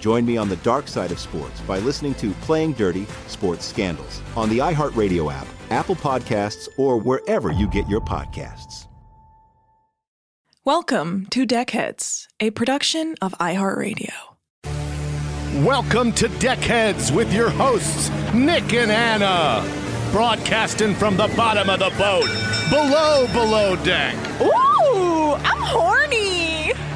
Join me on the dark side of sports by listening to Playing Dirty Sports Scandals on the iHeartRadio app, Apple Podcasts, or wherever you get your podcasts. Welcome to Deckheads, a production of iHeartRadio. Welcome to Deckheads with your hosts, Nick and Anna. Broadcasting from the bottom of the boat, below, below deck. Ooh, I'm horny.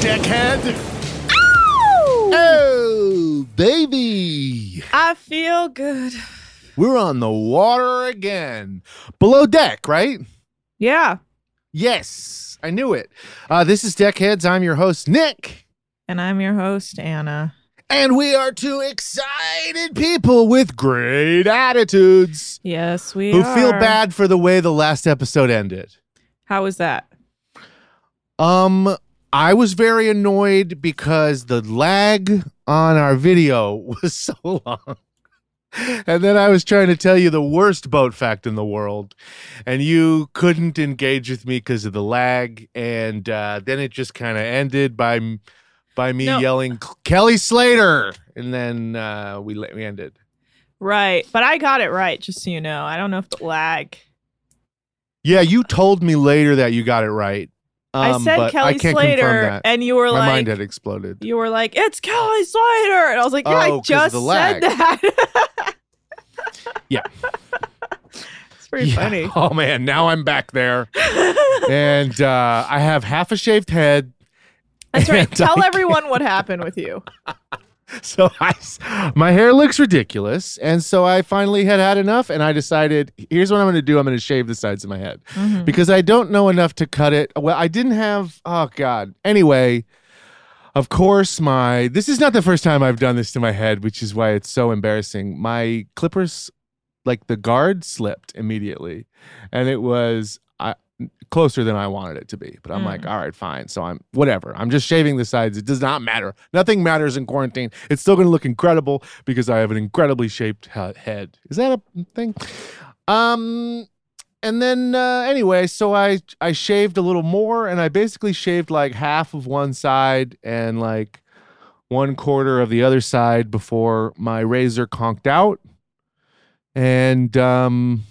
Deckhead. Ow! Oh, baby. I feel good. We're on the water again. Below deck, right? Yeah. Yes, I knew it. Uh, this is Deckheads. I'm your host, Nick. And I'm your host, Anna. And we are two excited people with great attitudes Yes, we who are. feel bad for the way the last episode ended. How was that? Um, I was very annoyed because the lag on our video was so long. And then I was trying to tell you the worst boat fact in the world, and you couldn't engage with me because of the lag. And uh, then it just kind of ended by by me No. yelling Kelly Slater, and then uh, we we ended. Right. But I got it right, just so you know. I don't know if the lag. Yeah, you told me later that you got it right. I um, said but Kelly I Slater, and you were My like, mind had exploded. you were like, it's Kelly Slater, and I was like, yeah, Oh, I just said that. Yeah. it's pretty Yeah. funny. Oh man, now I'm back there, and uh, I have half a shaved head. That's right. Tell I everyone what happened with you. So I, my hair looks ridiculous, and so I finally had had enough, and I decided, here's what I'm going to do: I'm going to shave the sides of my head Mm-hmm. because I don't know enough to cut it. Well, I didn't have. Oh God. Anyway, of course, my this is not the first time I've done this to my head, which is why it's so embarrassing. My clippers, like the guard, slipped immediately, and it was. I, closer than I wanted it to be. But I'm like, all right, fine. So I'm whatever. I'm just shaving the sides. It does not matter. Nothing matters in quarantine. It's still going to look incredible because I have an incredibly shaped he- head. Is that a thing? Um and then uh, anyway, so I I shaved a little more, and I basically shaved like half of one side and like one quarter of the other side before my razor conked out, and um,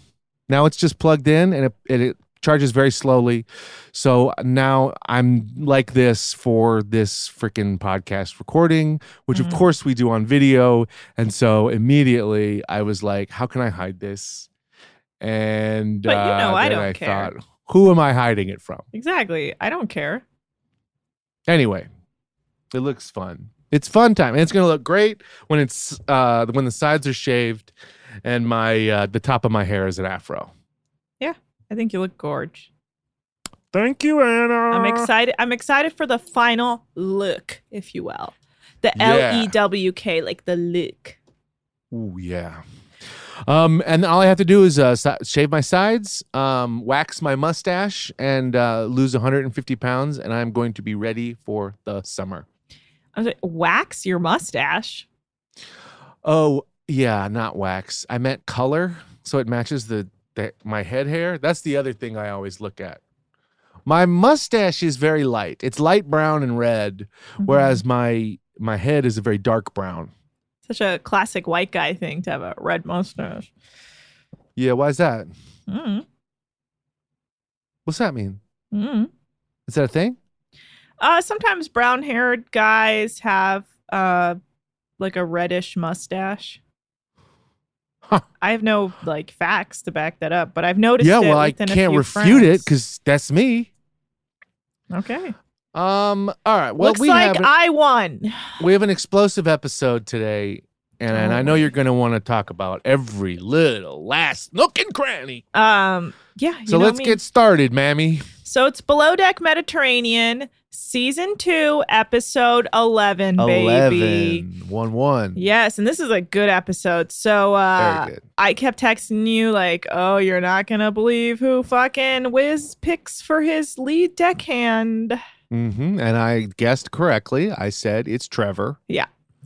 now it's just plugged in, and it, it, it charges very slowly. So now I'm like this for this freaking podcast recording, which of Mhm. course we do on video. And so immediately I was like, how can I hide this? And But you know uh, I don't care. thought, who am I hiding it from? Exactly. I don't care. Anyway, it looks fun. It's fun time. And it's gonna look great when it's uh when the sides are shaved and my uh the top of my hair is an afro. I think you look gorge. Thank you, Anna. I'm excited. I'm excited for the final look, if you will. The Yeah. L E W K, like the look. Ooh, yeah. Um, and all I have to do is uh, shave my sides, um, wax my mustache, and uh, lose 150 pounds, and I'm going to be ready for the summer. I was like, wax your mustache. Oh, yeah, not wax. I meant color, so it matches the, my head hair. That's the other thing I always look at. My mustache is very light. It's light brown and red, whereas my my head is a very dark brown. Such a classic white guy thing to have a red mustache. Yeah, why is that? mm What's that mean? mm Is that a thing? Uh, sometimes brown haired guys have uh like a reddish mustache. Huh. I have no like facts to back that up, but I've noticed. yeah, well, I can't refute it because that's me. okay. Um. All right. Well, Looks we like have an, I won. we have an explosive episode today, and, and I know Oh. you're going to want to talk about every little last nook and cranny. Um, yeah. you So let's get started, mammy. So it's Below Deck Mediterranean, season two, episode eleven, baby. One one. Yes, and this is a good episode. So uh good. I kept texting you like, "Oh, you're not gonna believe who fucking Wiz picks for his lead deckhand." Mm-hmm. And I guessed correctly. I said it's Trevor.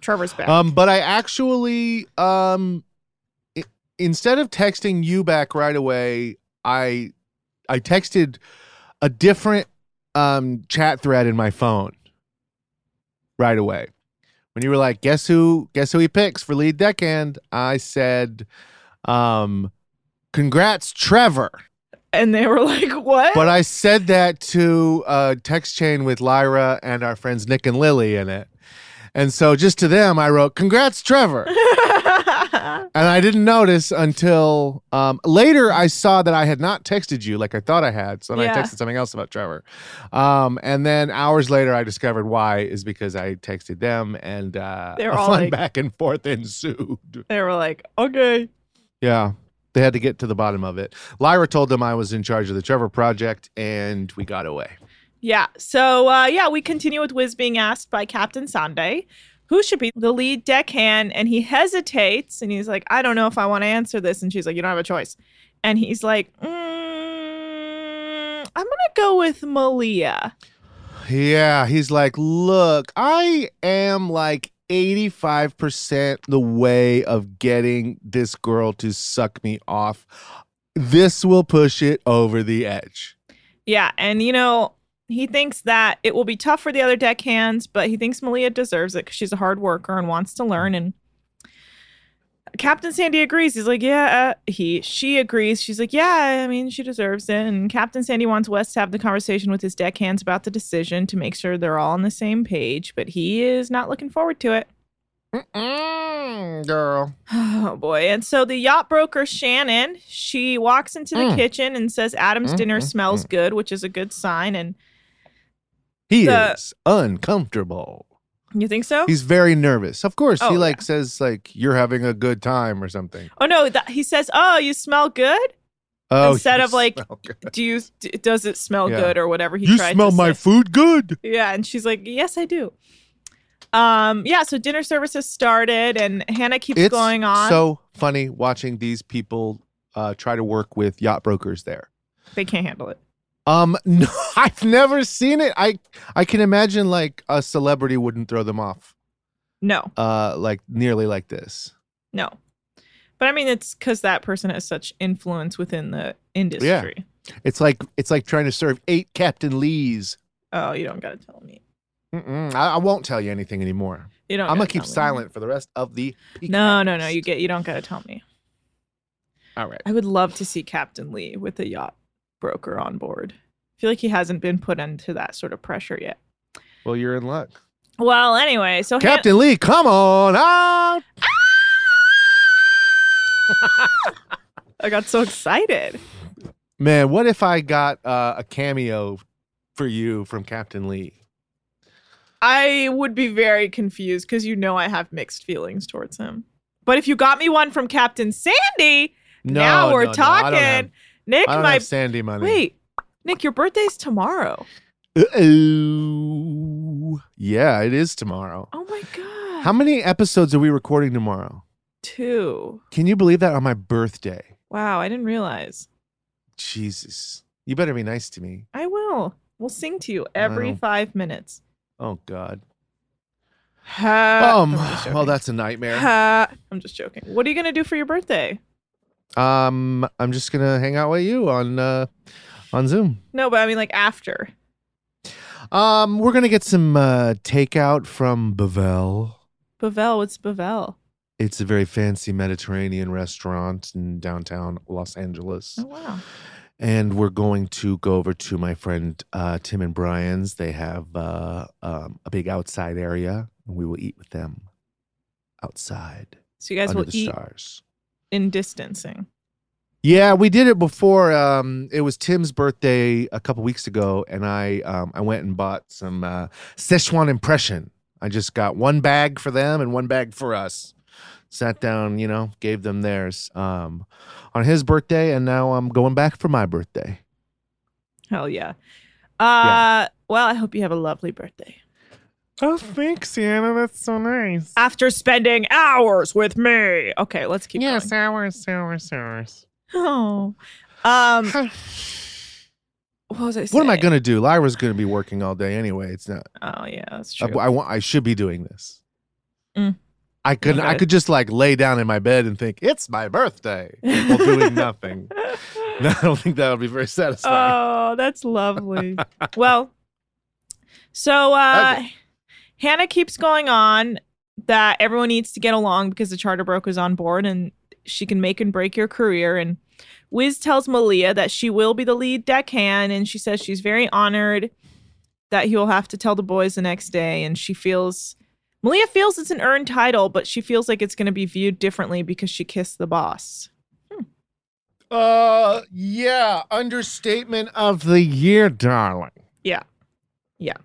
Trevor's back. Um, but I actually, um, i- instead of texting you back right away, I, I texted a different um chat thread in my phone right away. When you were like, guess who? Guess who he picks for lead deckhand? I said, um, congrats, Trevor. and they were like, "What?" But I said that to a text chain with Lyra and our friends Nick and Lily in it. And so just to them, I wrote, congrats, Trevor. And I didn't notice until um, later I saw that I had not texted you like I thought I had. So then I texted something else about Trevor. Um, and then hours later, I discovered why is because I texted them and uh, They a were all fun like- back and forth ensued. they were like, "Okay." Yeah. They had to get to the bottom of it. Lyra told them I was in charge of the Trevor project and we got away. Yeah. So uh, yeah, we continue with Wiz being asked by Captain Sandy who should be the lead deckhand, and he hesitates and he's like, I don't know if I want to answer this, and she's like, You don't have a choice, and he's like, mm, I'm gonna go with Malia. Yeah, he's like, look, I am like 85% the way of getting this girl to suck me off. This will push it over the edge. Yeah, and you know. He thinks that it will be tough for the other deckhands, but he thinks Malia deserves it because she's a hard worker and wants to learn. And Captain Sandy agrees. He's like, yeah, uh, he, she agrees. She's like, yeah, I mean, she deserves it. And Captain Sandy wants Wes to have the conversation with his deckhands about the decision to make sure they're all on the same page, but he is not looking forward to it. Mm-mm, girl. Oh boy. And so the yacht broker, Shannon, she walks into the Mm. kitchen and says Adam's Mm, dinner smells good, which is a good sign. And He The- is uncomfortable. you think so? He's very nervous. Of course, Oh, he like yeah. says like you're having a good time or something. oh no, that, he says, "Oh, you smell good." Oh, Instead of, like. Do you? D- does it smell Yeah. good or whatever he you tried smell my say. food good. Yeah, and she's like, "Yes, I do." Um, yeah. So dinner service has started, and Hannah keeps It's going on. so funny watching these people uh, try to work with yacht brokers there. they can't handle it. Um, no, I've never seen it. I I can imagine like a celebrity wouldn't throw them off, No, uh, like nearly like this. no. But I mean, it's because that person has such influence within the industry. Yeah. It's like it's like trying to serve eight Captain Lees. Oh, you don't gotta tell me. I, I won't tell you anything anymore. You don't. I'm gonna keep tell me. silent for the rest of the. No, no, no. You get. You don't gotta tell me. All right. I would love to see Captain Lee with a yacht broker on board. I feel like he hasn't been put into that sort of pressure yet. Well, you're in luck. Well, anyway, so Han- Captain Lee, come on out. I got so excited. Man, what if I got uh, a cameo for you from Captain Lee? I would be very confused because you know I have mixed feelings towards him. But if you got me one from Captain Sandy, No, now we're no, no, talking. have- Nick, I don't my have Sandy money. wait, Nick, your birthday's tomorrow. Uh-oh. Yeah, it is tomorrow. Oh my god, How many episodes are we recording tomorrow? two? Can you believe that on my birthday? Wow, I didn't realize. Jesus. You better be nice to me. I will. We'll sing to you every Wow. five minutes. Oh God. Ha- um. I'm just Well, joking. that's a nightmare. Ha- I'm just joking. What are you gonna do for your birthday? Um. I'm just gonna hang out with you on uh, on Zoom. No, but I mean like after. Um. We're gonna get some uh, takeout from Bavel. Bavel, what's Bavel? It's a very fancy Mediterranean restaurant in downtown Los Angeles. Oh wow. and we're going to go over to my friend uh, Tim and Brian's. They have uh, um, a big outside area, and we will eat with them outside So you guys under will the eat stars. In distancing. Yeah, we did it before. Um, it was Tim's birthday a couple weeks ago, and I um, I went and bought some uh, Szechuan impression. I just got one bag for them and one bag for us. Sat down, you know, gave them theirs um, on his birthday, and now I'm going back for my birthday. Hell yeah. Uh well, I hope you have a lovely birthday. Oh, thanks, Sienna. That's so nice. After spending hours with me. Okay, let's keep going. yes, going. hours, hours, hours. Oh. Um what was I saying? What am I gonna do? Lyra's gonna be working all day anyway. It's not. Oh yeah, that's I, true. I want. I should be doing this. Mm. I could. I Okay. could just like lay down in my bed and think it's my birthday while doing nothing. No, I don't think that would be very satisfying. Oh, that's lovely. well, so uh Okay. Hannah keeps going on that everyone needs to get along because the charter broke is on board and she can make and break your career. And Wiz tells Malia that she will be the lead deckhand, and she says she's very honored that he will have to tell the boys the next day. And she feels Malia feels it's an earned title, but she feels like it's going to be viewed differently because she kissed the boss. Uh, yeah. Understatement of the year, darling. Yeah. Yeah.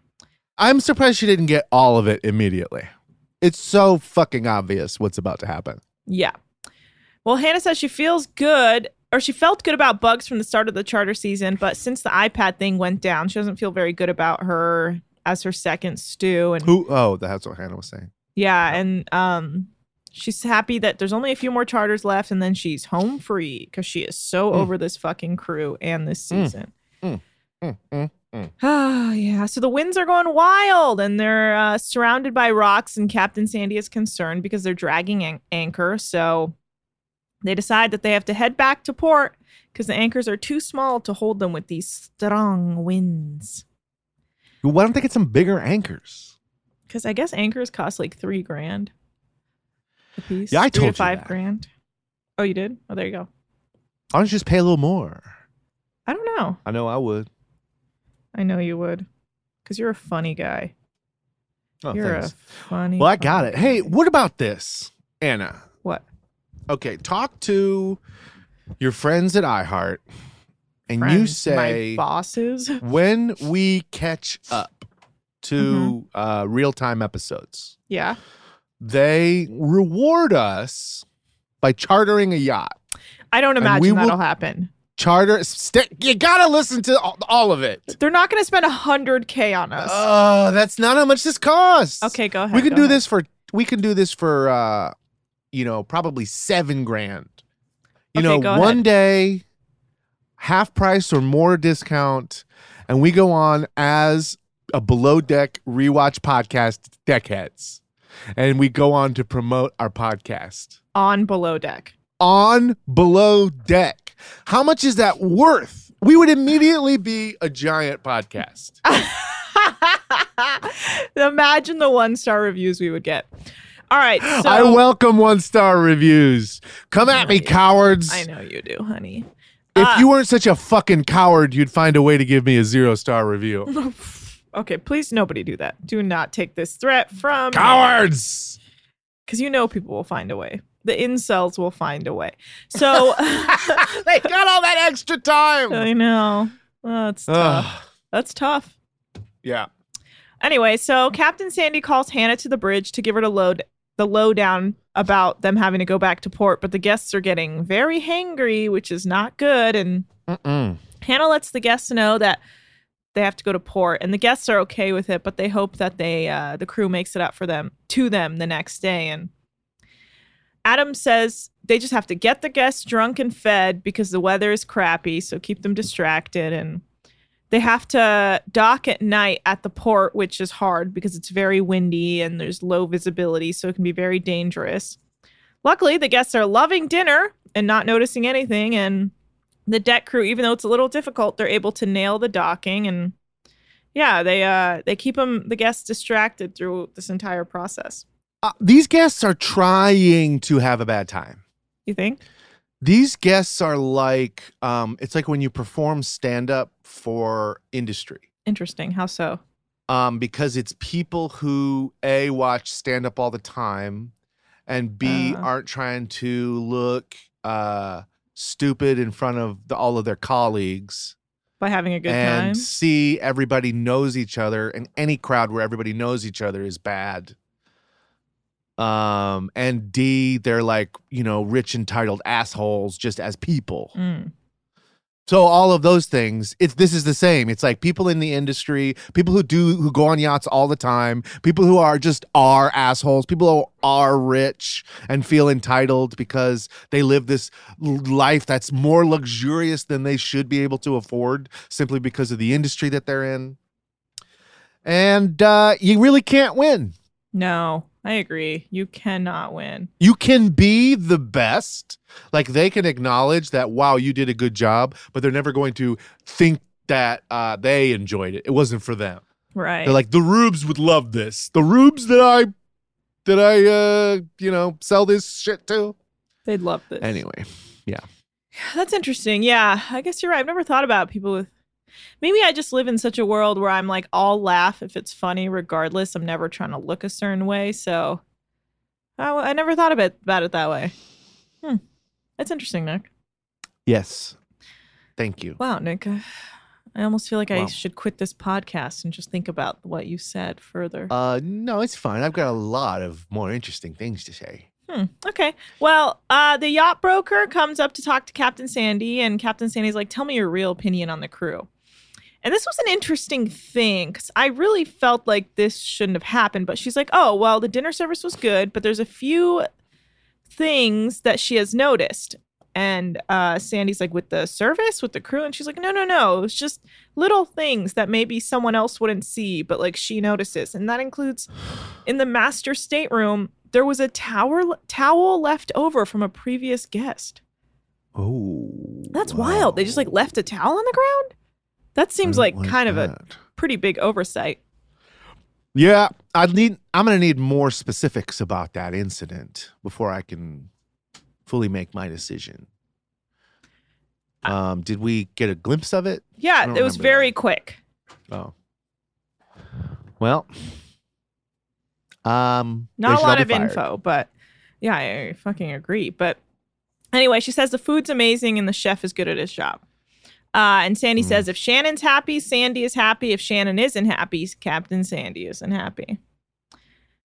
I'm surprised she didn't get all of it immediately. It's so fucking obvious what's about to happen. Yeah. Well, Hannah says she feels good, or she felt good about Bugs from the start of the charter season, but since the iPad thing went down, she doesn't feel very good about her as her second stew. And Who? Oh, that's what Hannah was saying. yeah, and um, she's happy that there's only a few more charters left, and then she's home free because she is so Mm. over this fucking crew and this Mm. season. Mm, mm, mm. Oh, yeah. So the winds are going wild and they're uh, surrounded by rocks, and Captain Sandy is concerned because they're dragging an- anchor. So they decide that they have to head back to port because the anchors are too small to hold them with these strong winds. Why don't they get some bigger anchors? Because I guess anchors cost like three grand a piece. Yeah, I Three told you to five that. grand. Oh, you did? Oh, there you go. Why don't you just pay a little more? I don't know. I know I would. I know you would because you're a funny guy. Oh, you're thanks. a funny. Well, I got it. Hey, what about this, Anna? what? Okay, talk to your friends at iHeart, and you say my bosses. when we catch up to Mm-hmm. uh, real time episodes, Yeah. they reward us by chartering a yacht. I don't imagine we will- that'll happen. Charter, st- you gotta listen to all, all of it. They're not going to spend a hundred k on us. Oh, that's not how much this costs. okay, go ahead. we can do ahead. this for we can do this for uh you know probably seven grand you Okay, know one ahead. day half price or more discount and we go on as a below deck rewatch podcast deckheads and we go on to promote our podcast on below deck. on below deck How much is that worth? We would immediately be a giant podcast. Imagine the one star reviews we would get. All right. So I welcome one star reviews. Come at me, cowards. I know you do, honey. If Ah. you weren't such a fucking coward, you'd find a way to give me a zero star review. Okay, please nobody do that. Do not take this threat from Cowards! because you know people will find a way. The incels will find a way. So they got all that extra time. I know. Oh, that's tough. That's tough. yeah. Anyway, so Captain Sandy calls Hannah to the bridge to give her the load the lowdown about them having to go back to port, but the guests are getting very hangry, which is not good. And Mm-mm. Hannah lets the guests know that they have to go to port, and the guests are okay with it, but they hope that they uh, the crew makes it up for them to them the next day. And Adam says they just have to get the guests drunk and fed because the weather is crappy, so keep them distracted and they have to dock at night at the port, which is hard because it's very windy and there's low visibility, so it can be very dangerous. Luckily, the guests are loving dinner and not noticing anything, and the deck crew, even though it's a little difficult, they're able to nail the docking and yeah, they uh they keep them the guests distracted through this entire process. Uh, these guests are trying to have a bad time. You think? These guests are like, um, it's like when you perform stand up for industry. Interesting. How so? um, because it's people who a watch stand up all the time, and b Uh. aren't trying to look uh, stupid in front of the, all of their colleagues, By having a good and time. c everybody knows each other, and any crowd where everybody knows each other is bad. Um, and d they're like you know rich entitled assholes just as people. Mm. So all of those things, it's this is the same. It's like people in the industry, people who do who go on yachts all the time, people who are just are assholes, people who are rich and feel entitled because they live this life that's more luxurious than they should be able to afford simply because of the industry that they're in. And uh, you really can't win. No, I agree. You cannot win. You can be the best. Like they can acknowledge that, wow, you did a good job, but they're never going to think that uh, they enjoyed it. It wasn't for them. Right. They're like, the rubes would love this. The rubes that I, that I, uh, you know, sell this shit to. They'd love this. Anyway, yeah. That's interesting. Yeah, I guess you're right. I've never thought about people with. Maybe I just live in such a world where I'm like, I'll laugh if it's funny, regardless. I'm never trying to look a certain way. So I, I never thought about, about it that way. Hmm. That's interesting, Nick. yes. Thank you. Wow, Nick. uh, I almost feel like I should quit this podcast and just think about what you said further. Uh, no, it's fine. I've got a lot of more interesting things to say. Hmm. Okay. Well, uh, the yacht broker comes up to talk to Captain Sandy, and Captain Sandy's like, "Tell me your real opinion on the crew." And this was an interesting thing because I really felt like this shouldn't have happened. But she's like, "Oh, well, the dinner service was good, but there's a few things that she has noticed." And uh, Sandy's like, "With the service, with the crew," and she's like, "No, no, no. It's just little things that maybe someone else wouldn't see, but like she notices, and that includes." in the master stateroom, there was a tower towel left over from a previous guest. Oh, That's wild. They just like left a towel on the ground. That seems like kind of a pretty big oversight. Yeah, I need. I'm gonna need more specifics about that incident before I can fully make my decision. Um, did we get a glimpse of it? Yeah, it was very quick. Oh, well, um, Not a lot of fired. info, but yeah, I fucking agree. But anyway, she says the food's amazing and the chef is good at his job. Uh, and Sandy Hmm. says if Shannon's happy, Sandy is happy. If Shannon isn't happy, Captain Sandy isn't happy.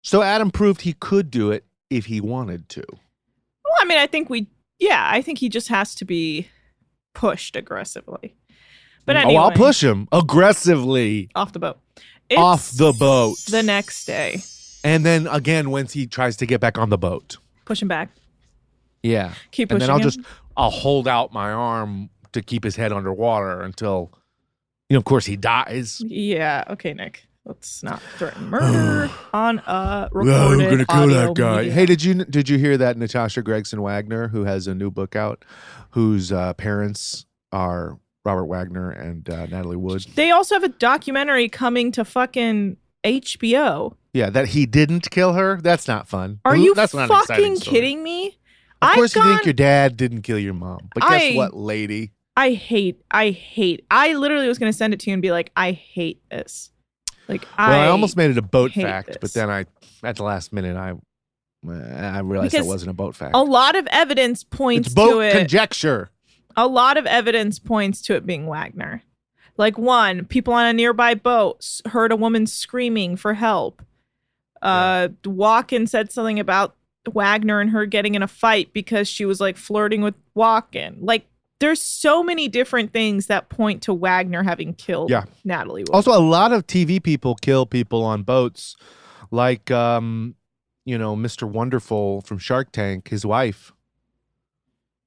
So Adam proved he could do it if he wanted to. Well, I mean, I think we, yeah, I think he just has to be pushed aggressively. But anyway, Oh, I'll push him aggressively off the boat. off the boat, the next day. and then again once he tries to get back on the boat. Push him back. Yeah, Keep Pushing and then I'll him. just I'll hold out my arm to keep his head underwater until, you know, of course he dies. Yeah. Okay, Nick. Let's not threaten murder on a Oh, recorded we're gonna kill that guy. medium. Hey, did you did you hear that Natasha Gregson Wagner, who has a new book out, whose uh, parents are Robert Wagner and uh, Natalie Wood? They also have a documentary coming to fucking HBO. Yeah, that he didn't kill her. That's not fun. Are you That's not an exciting fucking kidding me? Of course, I've you think your dad didn't kill your mom, but guess I- what, lady? I hate, I hate. I literally was going to send it to you and be like, I hate this. Like, Well, I, almost made it a boat fact, but then I, at the last minute, I, I realized that Because wasn't a boat fact. a lot of evidence points it's boat to it. conjecture. a lot of evidence points to it being Wagner. Like one, people on a nearby boat heard a woman screaming for help. Uh, Walken said something about Wagner and her getting in a fight because she was like flirting with Walken. Like there's so many different things that point to Wagner having killed Yeah. Natalie. Wood. Also, a lot of TV people kill people on boats, like um, you know, Mr. Wonderful from Shark Tank. His wife,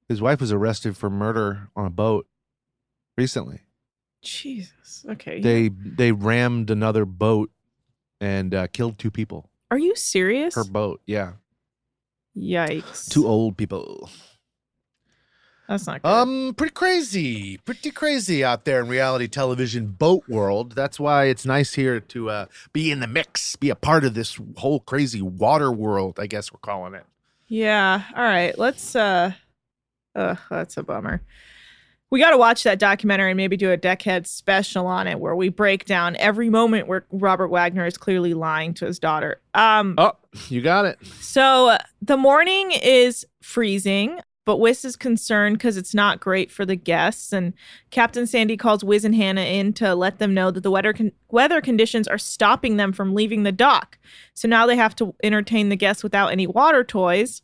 his wife was arrested for murder on a boat recently. Jesus. Okay. They they rammed another boat and uh, killed two people. Are you serious? Her boat, yeah, Yikes. two old people. That's not good. Um, pretty crazy, pretty crazy out there in reality television boat world. That's why it's nice here to uh, be in the mix, be a part of this whole crazy water world. I guess we're calling it. Yeah. All right. Let's uh uh that's a bummer. We got to watch that documentary and maybe do a deckhead special on it where we break down every moment where Robert Wagner is clearly lying to his daughter. Um Oh, you got it. so uh, the morning is freezing, but Wiz is concerned because it's not great for the guests. And Captain Sandy calls Wiz and Hannah in to let them know that the weather con- weather conditions are stopping them from leaving the dock. So now they have to entertain the guests without any water toys.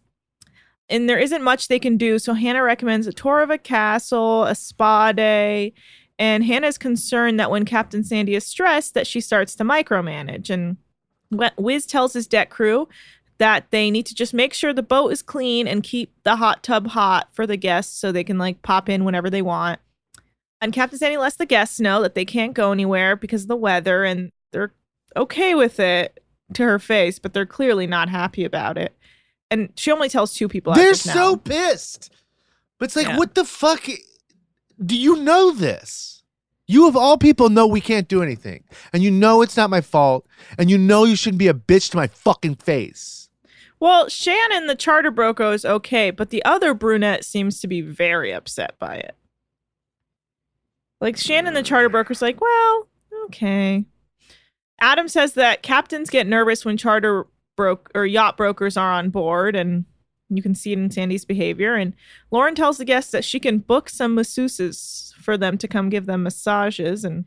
And there isn't much they can do. So Hannah recommends a tour of a castle, a spa day. And Hannah's concerned that when Captain Sandy is stressed, that she starts to micromanage. And Wiz tells his deck crew that they need to just make sure the boat is clean and keep the hot tub hot for the guests so they can like pop in whenever they want. And Captain Sandy lets the guests know that they can't go anywhere because of the weather and they're okay with it to her face, but they're clearly not happy about it. And she only tells two people. They're so pissed. But it's like, Yeah. what the fuck? Do you know this? You of all people know we can't do anything, and you know it's not my fault, and you know you shouldn't be a bitch to my fucking face. Well, Shannon, the charter broker, is okay, but the other brunette seems to be very upset by it. Like Shannon, the charter broker's like, well, okay. Adam says that captains get nervous when charter broke or yacht brokers are on board, and you can see it in Sandy's behavior. And Lauren tells the guests that she can book some masseuses for them to come give them massages. And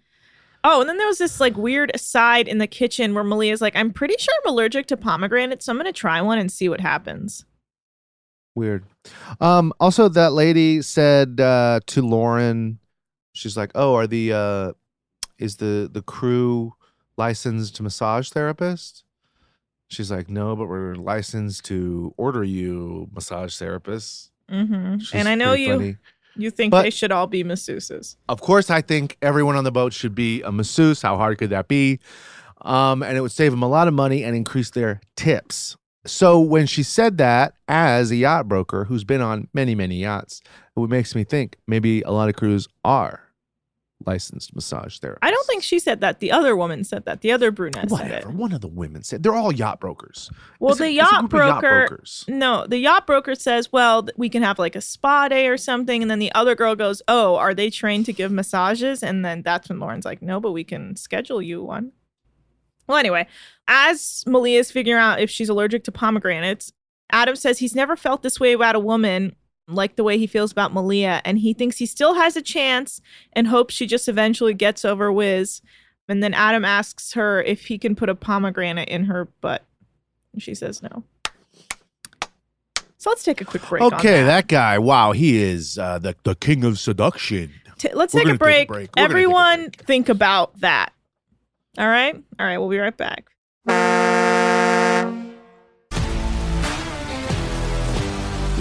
oh, and then there was this like weird aside in the kitchen where Malia's like, I'm pretty sure I'm allergic to pomegranates, so I'm gonna try one and see what happens. Weird. Um, also, that lady said uh, to Lauren, she's like, "Oh, are the uh, is the the crew licensed massage therapist?" She's like, "No, but we're licensed to order you massage therapists." Mm-hmm. And I know you funny. You think But- they should all be masseuses. Of course, I think everyone on the boat should be a masseuse. How hard could that be? Um, and it would save them a lot of money and increase their tips. So when she said that as a yacht broker who's been on many, many yachts, it makes me think maybe a lot of crews are licensed massage therapist. I don't think she said that. The other woman said that. The other brunette said Whatever. One of the women said they're all yacht brokers. Well, It's the a yacht yacht broker. brokers. No, the yacht broker says, well, we can have like a spa day or something. And then the other girl goes, oh, are they trained to give massages? And then that's when Lauren's like, no, but we can schedule you one. Well, anyway, as Malia's figuring out if she's allergic to pomegranates, Adam says he's never felt this way about a woman like the way he feels about Malia. And he thinks he still has a chance and hopes she just eventually gets over Wiz. And then Adam asks her if he can put a pomegranate in her butt. And she says no. So let's take a quick break. Okay, that. that guy. Wow, he is uh, the the king of seduction. T- let's take a, take a break. break. We're gonna take a Everyone, break. think about that. All right. All right. We'll be right back.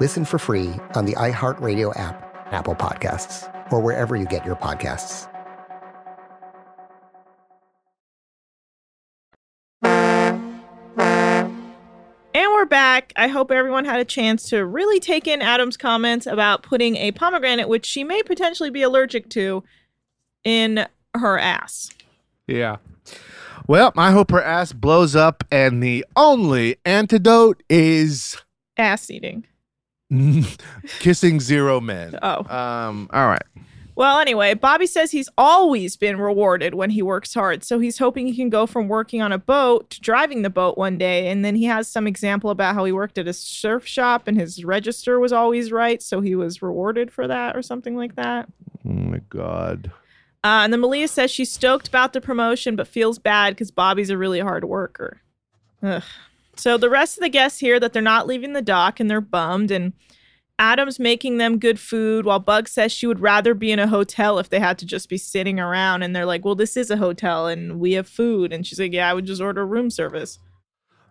Listen for free on the iHeartRadio app, Apple Podcasts, or wherever you get your podcasts. And we're back. I hope everyone had a chance to really take in Adam's comments about putting a pomegranate, which she may potentially be allergic to, in her ass. Yeah. Well, I hope her ass blows up, and the only antidote is Ass eating. kissing zero men. Oh. Um. All right. Well, anyway, Bobby says he's always been rewarded when he works hard. So he's hoping he can go from working on a boat to driving the boat one day. And then he has some example about how he worked at a surf shop and his register was always right. So he was rewarded for that or something like that. Oh my god. Uh, and then Malia says she's stoked about the promotion, but feels bad because Bobby's a really hard worker. Ugh. So the rest of the guests hear that they're not leaving the dock and they're bummed. And Adam's making them good food while Bug says she would rather be in a hotel if they had to just be sitting around. And they're like, well, this is a hotel and we have food. And she's like, yeah, I would just order room service.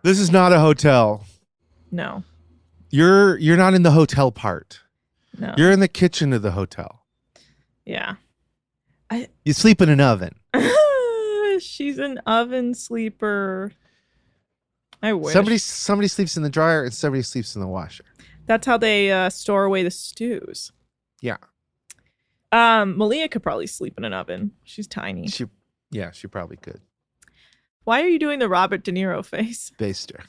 This is not a hotel. No, You're you're not in the hotel part. no. You're in the kitchen of the hotel. yeah. I, You sleep in an oven. she's an oven sleeper. I wish. Somebody somebody sleeps in the dryer and somebody sleeps in the washer. That's how they uh, store away the stews. Yeah. Um, Malia could probably sleep in an oven. She's tiny. She yeah, she probably could. Why are you doing the Robert De Niro face? Baster.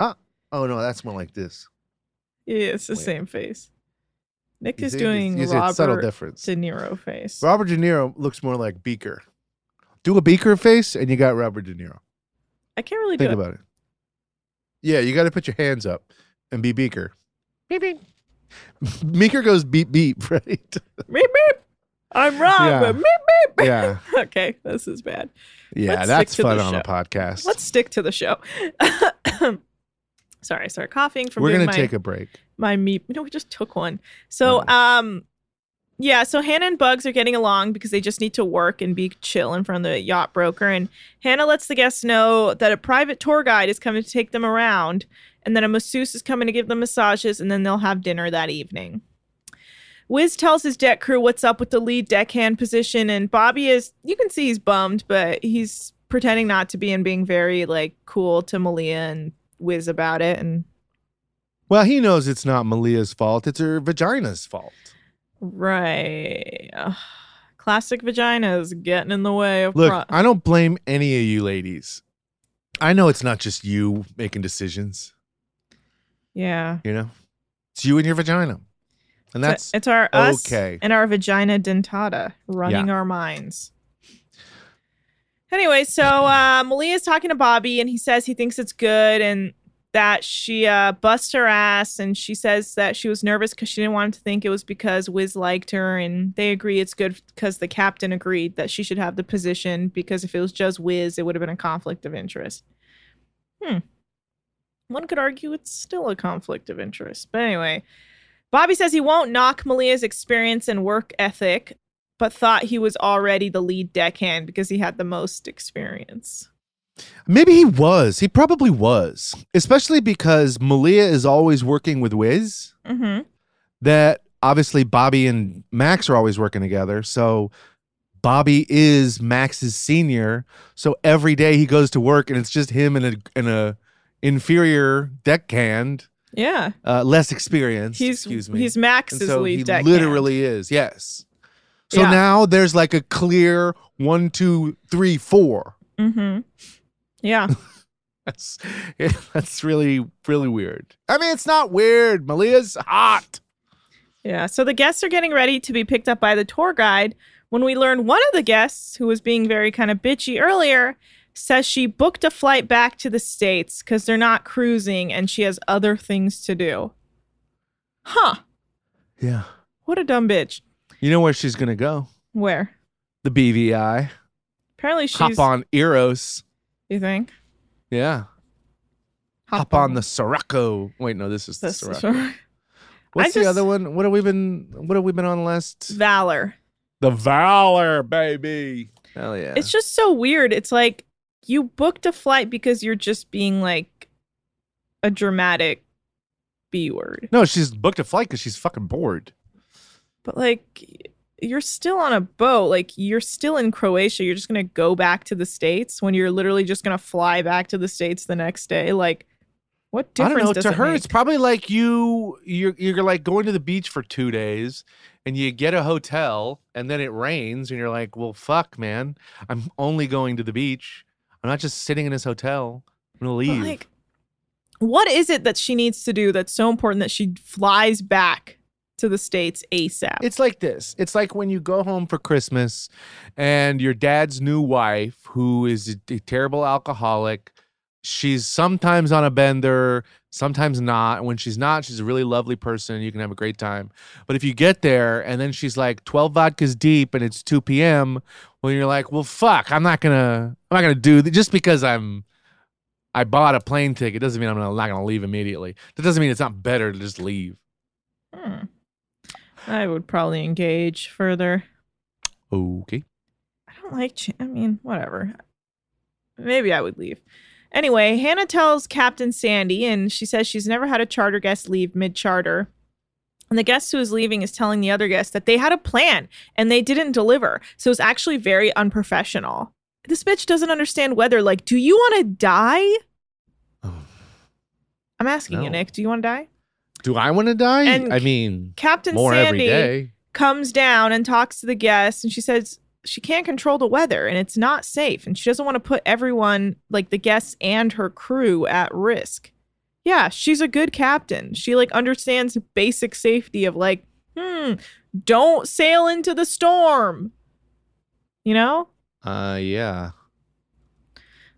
Ah. Oh no, that's more like this. Yeah, it's the Wait. same face. Nick is see- doing see a Robert subtle difference. De Niro face. Robert De Niro looks more like Beaker. Do a Beaker face and you got Robert De Niro. I can't really Think do it. about it. Yeah, you got to put your hands up and be Beaker. Beep beep. Beaker goes beep beep, right? Beep beep. I'm wrong, Yeah. but beep beep. Yeah. okay, this is bad. Yeah, Let's that's fun on a podcast. Let's stick to the show. Sorry, I started coughing from We're gonna my, take a break. my meep. No, we just took one. So, um, yeah. So Hannah and Bugs are getting along because they just need to work and be chill in front of the yacht broker. And Hannah lets the guests know that a private tour guide is coming to take them around, and then a masseuse is coming to give them massages, and then they'll have dinner that evening. Wiz tells his deck crew what's up with the lead deckhand position, and Bobby is, you can see he's bummed, but he's pretending not to be and being very like cool to Malia and Wiz about it. And Well, he knows it's not Malia's fault. It's her vagina's fault. Right. Ugh. classic vaginas getting in the way of Look, pro- I don't blame any of you ladies. I know it's not just you making decisions, yeah. you know? It's you and your vagina. And that's it's our us okay. and our vagina dentata running Yeah. our minds. Anyway, so uh, is talking to Bobby, and he says he thinks it's good and that she uh, busts her ass, and she says that she was nervous because she didn't want him to think it was because Wiz liked her, and they agree it's good because the captain agreed that she should have the position because if it was just Wiz, it would have been a conflict of interest. Hmm. One could argue it's still a conflict of interest, but anyway. Bobby says he won't knock Malia's experience and work ethic, but thought he was already the lead deckhand because he had the most experience. Maybe he was. He probably was. Especially because Malia is always working with Wiz. Mm-hmm. That obviously Bobby and Max are always working together. So Bobby is Max's senior. So every day he goes to work and it's just him and a and a inferior deckhand, Yeah. uh, less experienced. He's excuse me. he's Max's And so lead he deckhand. literally is. Yes. So Yeah. now there's like a clear one, two, three, four. Mm-hmm. Yeah. That's that's really really weird. I mean, it's not weird. Malia's hot. yeah. So the guests are getting ready to be picked up by the tour guide when we learn one of the guests, who was being very kind of bitchy earlier, says she booked a flight back to the States because they're not cruising and she has other things to do. Huh. Yeah. What a dumb bitch. You know where she's gonna go? Where? The BVI. Apparently she's Hop on Eros. You think? Yeah. Hop, on. the Sirocco. Wait, no, this is the This is- Sirocco. What's the other one? What have we been? What have we been on last? Valor. The Valor, baby. Hell yeah. It's just so weird. It's like you booked a flight because you're just being like a dramatic B word. no, she's booked a flight because she's fucking bored. But like you're still on a boat. Like you're still in Croatia. You're just gonna go back to the States when you're literally just gonna fly back to the States the next day. Like what I difference don't know. To her, make? it's probably like you. You're you're like going to the beach for two days, and you get a hotel, and then it rains, and you're like, "Well, fuck, man. I'm only going to the beach. I'm not just sitting in this hotel. I'm gonna But, leave." like what is it that she needs to do that's so important that she flies back to the States ASAP? It's like this. It's like when you go home for Christmas and your dad's new wife, who is a, a terrible alcoholic, she's sometimes on a bender, sometimes not. And when she's not, she's a really lovely person. You can have a great time. But if you get there and then she's like 12 vodkas deep and it's 2 p.m., well, you're like, well, fuck, I'm not gonna, I'm not gonna do th- just because I'm. I bought a plane ticket doesn't mean I'm not gonna leave immediately. That doesn't mean it's not better to just leave. Hmm. I would probably engage further. Okay. I don't like. Ch- I mean, whatever. Maybe I would leave. Anyway, Hannah tells Captain Sandy, and she says she's never had a charter guest leave mid charter. And the guest who is leaving is telling the other guest that they had a plan and they didn't deliver. So it's actually very unprofessional. This bitch doesn't understand weather. Like, do you want to die? Oh. I'm asking you, Nick. Do you want to die? Do I want to die? And I mean, Captain more Sandy day. comes down and talks to the guests and she says she can't control the weather and it's not safe and she doesn't want to put everyone like the guests and her crew at risk. Yeah, she's a good captain. She like understands basic safety of like, hmm, don't sail into the storm. You know? Uh, yeah.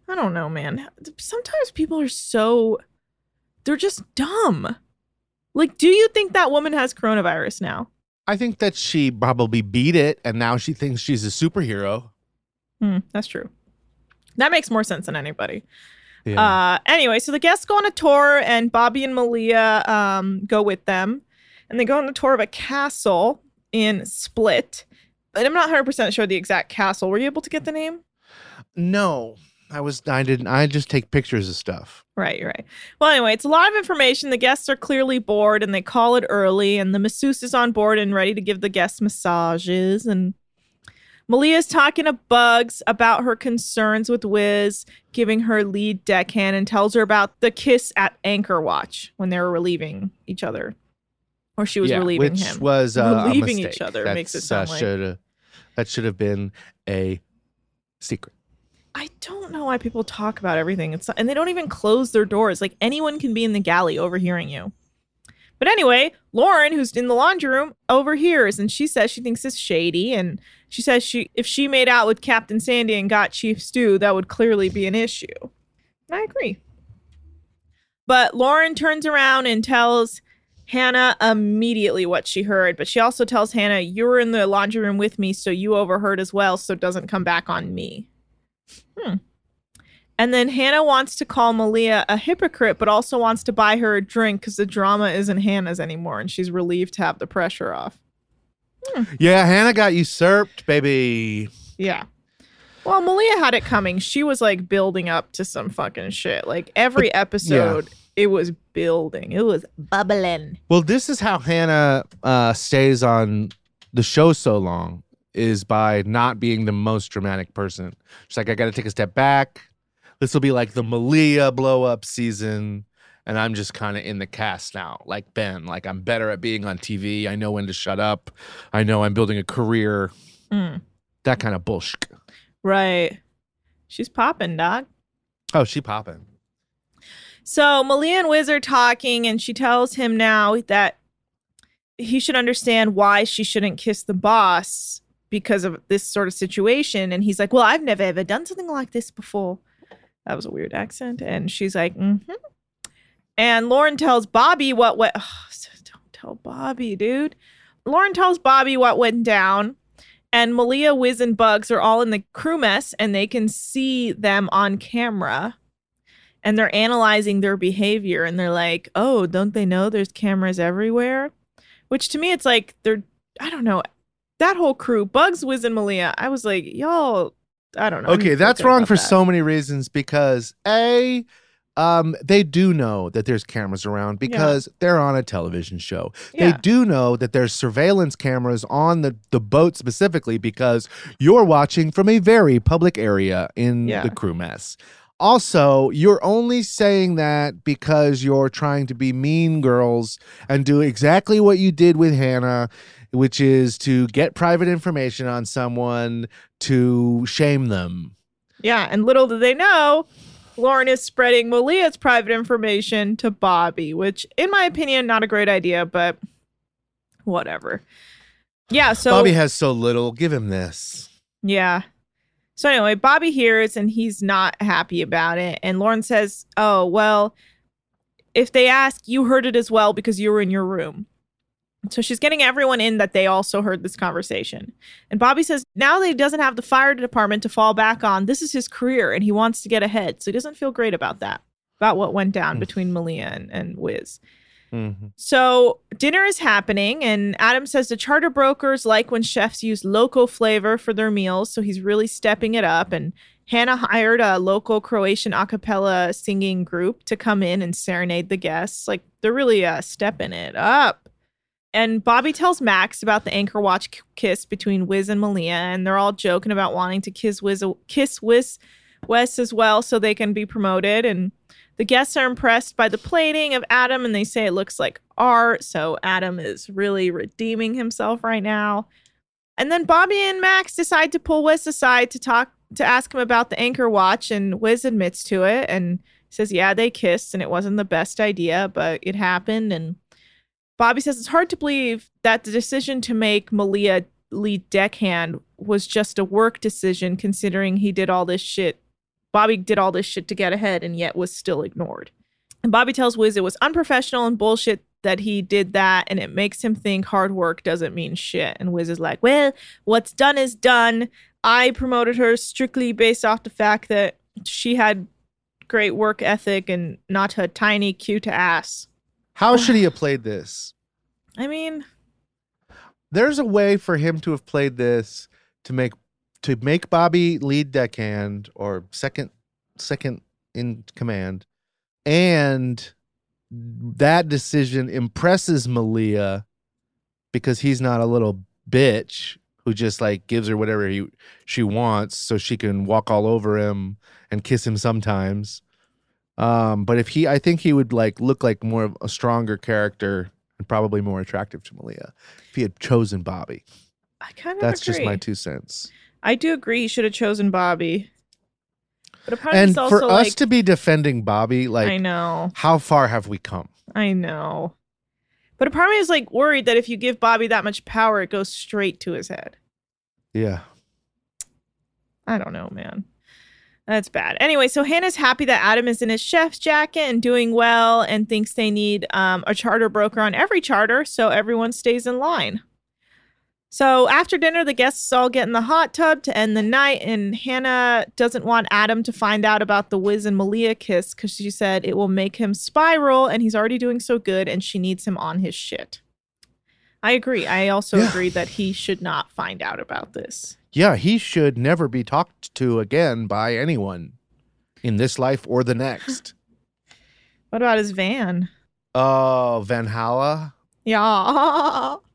I don't know, man. Sometimes people are so they're just dumb. Like, do you think that woman has coronavirus now? I think that she probably beat it, and now she thinks she's a superhero. Hmm, that's true. That makes more sense than anybody. Yeah. Uh, anyway, so the guests go on a tour, and Bobby and Malia um, go with them, and they go on the tour of a castle in Split. But I'm not 100 percent sure the exact castle. Were you able to get the name? no, I was I didn't I just take pictures of stuff. Right, you're right. Well, anyway, it's a lot of information. The guests are clearly bored and they call it early, and the masseuse is on board and ready to give the guests massages. And Malia's talking to Bugs about her concerns with Wiz, giving her lead deckhand, and tells her about the kiss at Anchor Watch when they were relieving each other. Or she was Yeah, relieving which him. was uh, a relieving each mistake. other makes it sound uh, like. that should have been a secret. I don't know why people talk about everything. It's and they don't even close their doors. Like anyone can be in the galley overhearing you. But anyway, Lauren, who's in the laundry room, overhears and she says she thinks it's shady. And she says she if she made out with Captain Sandy and got Chief Stew, that would clearly be an issue. And I agree. But Lauren turns around and tells Hannah immediately what she heard. But she also tells Hannah, You were in the laundry room with me, so you overheard as well, so it doesn't come back on me. Hmm. And then Hannah wants to call Malia a hypocrite, but also wants to buy her a drink because the drama isn't Hannah's anymore, and she's relieved to have the pressure off. Yeah, Hannah got usurped, baby. Yeah. Well, Malia had it coming. She was like building up to some fucking shit. Like every episode, it was building. It was bubbling. Well, this is how Hannah uh, stays on the show so long is by not being the most dramatic person. She's like, I got to take a step back. This will be like the Malia blow up season. And I'm just kind of in the cast now, like Ben. Like I'm better at being on TV. I know when to shut up. I know I'm building a career. Mm. That kind of bullshit. Right. She's popping, dog. Oh, she popping. So Malia and Wiz are talking, and she tells him now that he should understand why she shouldn't kiss the boss because of this sort of situation. And he's like, Well, I've never ever done something like this before. That was a weird accent. And she's like, Mm hmm. And Lauren tells Bobby what went. Oh, don't tell Bobby, dude. Lauren tells Bobby what went down. And Malia, Wiz, and Bugs are all in the crew mess, and they can see them on camera and they're analyzing their behavior and they're like, "Oh, don't they know there's cameras everywhere?" Which to me it's like they're I don't know. That whole crew, Bugs, Wiz and Malia, I was like, "Y'all, I don't know." Okay, that's wrong for so many reasons because A, um, they do know that there's cameras around because they're on a television show. Yeah. They do know that there's surveillance cameras on the, the boat specifically because you're watching from a very public area in Yeah. the crew mess. Also, you're only saying that because you're trying to be mean girls and do exactly what you did with Hannah, which is to get private information on someone to shame them. Yeah, and little do they know, Lauren is spreading Malia's private information to Bobby, which in my opinion not a great idea, but whatever. Yeah, so Bobby has so little. Give him this. Yeah. So anyway, Bobby hears and he's not happy about it. And Lauren says, Oh, well, if they ask, you heard it as well because you were in your room. So she's getting everyone in that they also heard this conversation. And Bobby says now that he doesn't have the fire department to fall back on, this is his career and he wants to get ahead. So he doesn't feel great about that, about what went down between Malia and, and Wiz. So dinner is happening, and Adam says the charter brokers like when chefs use local flavor for their meals, so he's really stepping it up. And Hannah hired a local Croatian a cappella singing group to come in and serenade the guests. Like they're really uh, stepping it up. And Bobby tells Max about the anchor watch k- kiss between Wiz and Malia, and they're all joking about wanting to kiss Wiz, kiss Wiz, Wes as well, so they can be promoted. And the guests are impressed by the plating of Adam and they say it looks like art. So Adam is really redeeming himself right now. And then Bobby and Max decide to pull Wiz aside to talk to ask him about the anchor watch. And Wiz admits to it and says, Yeah, they kissed and it wasn't the best idea, but it happened. And Bobby says it's hard to believe that the decision to make Malia lead deckhand was just a work decision considering he did all this shit Bobby did all this shit to get ahead and yet was still ignored. And Bobby tells Wiz it was unprofessional and bullshit that he did that and it makes him think hard work doesn't mean shit. And Wiz is like, well, what's done is done. I promoted her strictly based off the fact that she had great work ethic and not a tiny cute ass. How should he have played this? I mean, There's a way for him to have played this to make to make Bobby lead deckhand or second second in command, and that decision impresses Malia because he's not a little bitch who just like gives her whatever he she wants so she can walk all over him and kiss him sometimes. Um, but if he, I think he would like look like more of a stronger character and probably more attractive to Malia if he had chosen Bobby. I kind of That's agree. just my two cents. I do agree. He should have chosen Bobby. But a part of And also for us like, to be defending Bobby, like, I know, how far have we come? I know. But a part of me is like worried that if you give Bobby that much power, it goes straight to his head. Yeah. I don't know, man. That's bad. Anyway, so Hannah's happy that Adam is in his chef's jacket and doing well and thinks they need um, a charter broker on every charter so everyone stays in line. So after dinner, the guests all get in the hot tub to end the night, and Hannah doesn't want Adam to find out about the Wiz and Malia kiss because she said it will make him spiral, and he's already doing so good, and she needs him on his shit. I agree. I also Yeah. agree that he should not find out about this. Yeah, he should never be talked to again by anyone in this life or the next. What about his van? Oh, Van Halla? Yeah.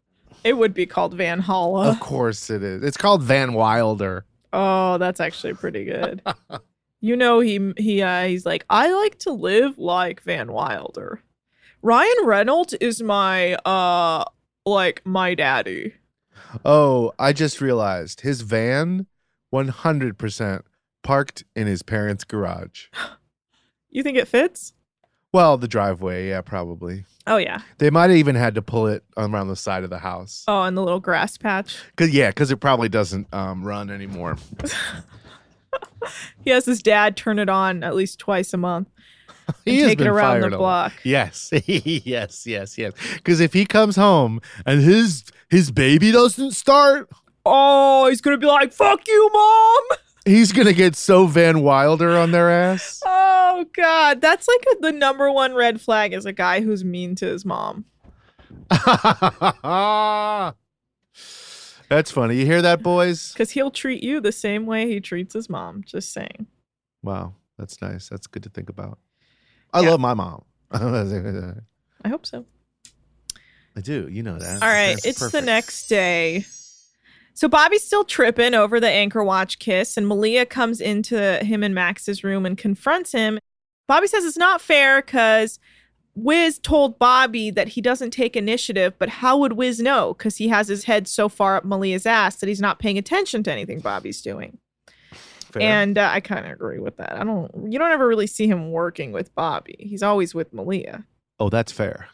It would be called Van Holla. Of course it is. It's called Van Wilder. Oh, that's actually pretty good. you know he he uh, he's like I like to live like Van Wilder. Ryan Reynolds is my uh like my daddy. Oh, I just realized his van 100% parked in his parents' garage. You think it fits? Well, the driveway, yeah, probably. Oh yeah. They might have even had to pull it around the side of the house. Oh, and the little grass patch. Cause yeah, because it probably doesn't um, run anymore. He has his dad turn it on at least twice a month. He take it around fired the block. Yes, yes, yes, yes. Because if he comes home and his his baby doesn't start, Oh, he's gonna be like, "Fuck you, mom." he's gonna get so Van Wilder on their ass. Oh God, that's like a, the number one red flag is a guy who's mean to his mom. That's funny. You hear that, boys? Because he'll treat you the same way he treats his mom. Just saying. Wow, that's nice. That's good to think about. I Yeah. love my mom. I I hope so. Do. You know that. All right, That's it's the next day. So Bobby's still tripping over the anchor watch kiss, and Malia comes into him and Max's room and confronts him. Bobby says it's not fair because Wiz told Bobby that he doesn't take initiative, but how would Wiz know? Because he has his head so far up Malia's ass that he's not paying attention to anything Bobby's doing. Fair. And uh, I kind of agree with that. I don't. You don't ever really see him working with Bobby. He's always with Malia. oh, that's fair.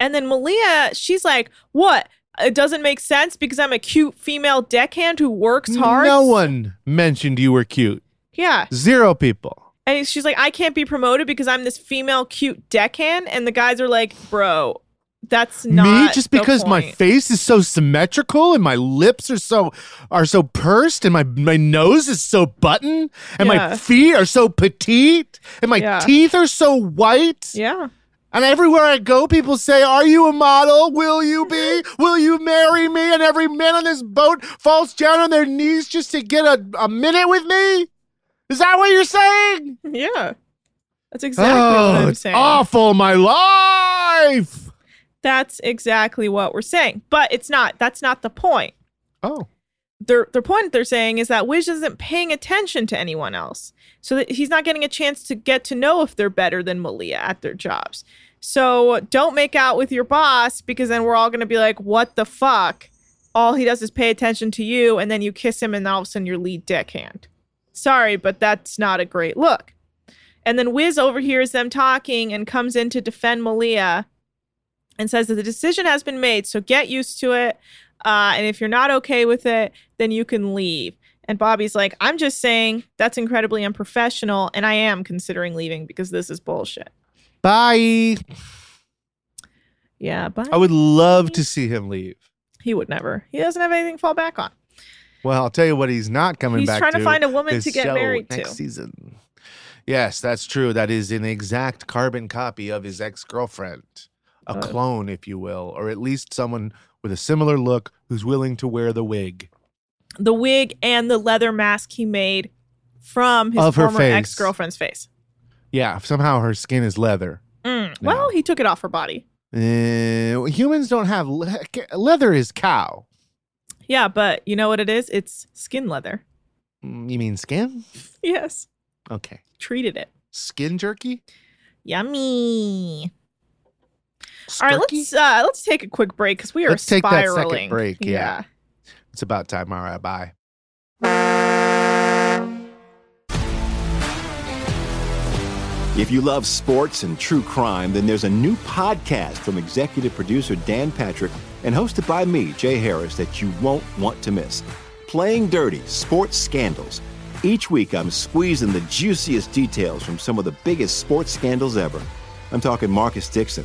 And then Malia, she's like, "What? It doesn't make sense because I'm a cute female deckhand who works hard." No one mentioned you were cute. Yeah. Zero people. And she's like, "I can't be promoted because I'm this female cute deckhand." And the guys are like, "Bro, that's not Me just because my face is so symmetrical and my lips are so are so pursed and my my nose is so button and Yeah. my feet are so petite and my Yeah. teeth are so white. Yeah. And everywhere I go, people say, Are you a model? Will you be? Will you marry me? And every man on this boat falls down on their knees just to get a, a minute with me? Is that what you're saying? Yeah. That's exactly what oh, I'm it's saying. awful, my life. That's exactly what we're saying. But it's not. That's not the point. Oh. Their their point they're saying is that Wiz isn't paying attention to anyone else, so he's not getting a chance to get to know if they're better than Malia at their jobs. So don't make out with your boss because then we're all gonna be like, "What the fuck?" All he does is pay attention to you, and then you kiss him, and all of a sudden you're lead deckhand. Sorry, but that's not a great look. And then Wiz overhears them talking and comes in to defend Malia and says that the decision has been made, so get used to it. Uh, and if you're not okay with it, then you can leave. And Bobby's like, I'm just saying that's incredibly unprofessional, and I am considering leaving because this is bullshit. Bye. Yeah, bye. I would love to see him leave. he would never. He doesn't have anything to fall back on. Well, I'll tell you what he's not coming back. He's back trying to find a woman to get married next to. season. Yes, that's true. That is an exact carbon copy of his ex-girlfriend. A Uh, clone, if you will, or at least someone with a similar look who's willing to wear the wig. The wig and the leather mask he made from his Of former ex girlfriend's face. Yeah, somehow her skin is leather. Mm. Well, he took it off her body. Uh, humans don't have le- leather is cow. Yeah, but you know what it is? It's skin leather. Mm, You mean skin? Yes. Okay. Treated it. Skin jerky? Yummy. All right, let's uh let's take a quick break because we are Let's take that spiraling. second break. Yeah. It's about time. All right, bye. If you love sports and true crime, then there's a new podcast from executive producer Dan Patrick and hosted by me, Jay Harris, that you won't want to miss. Playing Dirty Sports Scandals. Each week, I'm squeezing the juiciest details from some of the biggest sports scandals ever. I'm talking Marcus Dixon,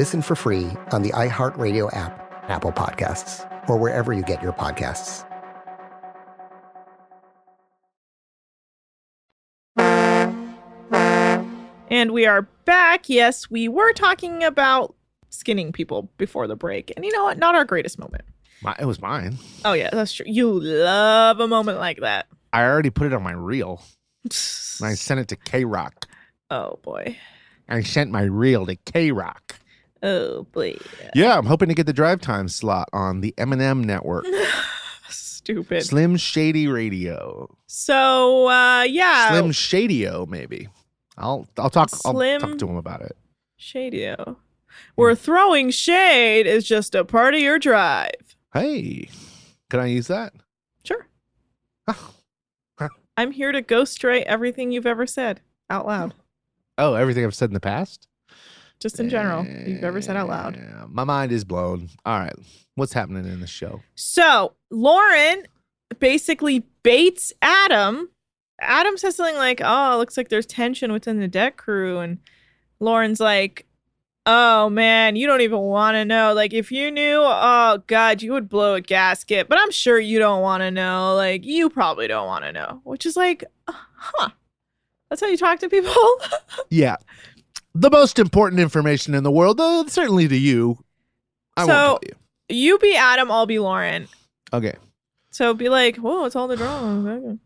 Listen for free on the iHeartRadio app, Apple Podcasts, or wherever you get your podcasts. And we are back. Yes, we were talking about skinning people before the break. And you know what? Not our greatest moment. My, it was mine. Oh, yeah, that's true. You love a moment like that. I already put it on my reel. And I sent it to K Rock. Oh, boy. I sent my reel to K Rock. Oh, boy. Yeah, I'm hoping to get the drive time slot on the Eminem network. Stupid. Slim Shady Radio. So, uh, yeah. Slim Shadio, maybe. I'll I'll talk I'll Slim- talk to him about it. Shadio. Where throwing shade is just a part of your drive. Hey, can I use that? Sure. I'm here to ghostwrite everything you've ever said out loud. Oh, everything I've said in the past? Just in general, you've ever said out loud. My mind is blown. All right. What's happening in the show? So Lauren basically baits Adam. Adam says something like, "Oh, it looks like there's tension within the deck crew," and Lauren's like, "Oh man, you don't even want to know. Like, if you knew, oh god, you would blow a gasket. But I'm sure you don't want to know. Like, you probably don't want to know." Which is like, uh, huh? That's how you talk to people. Yeah. The most important information in the world, uh, certainly to you. I so won't tell you. you be Adam, I'll be Lauren. Okay. So be like, "Whoa, it's all the drama."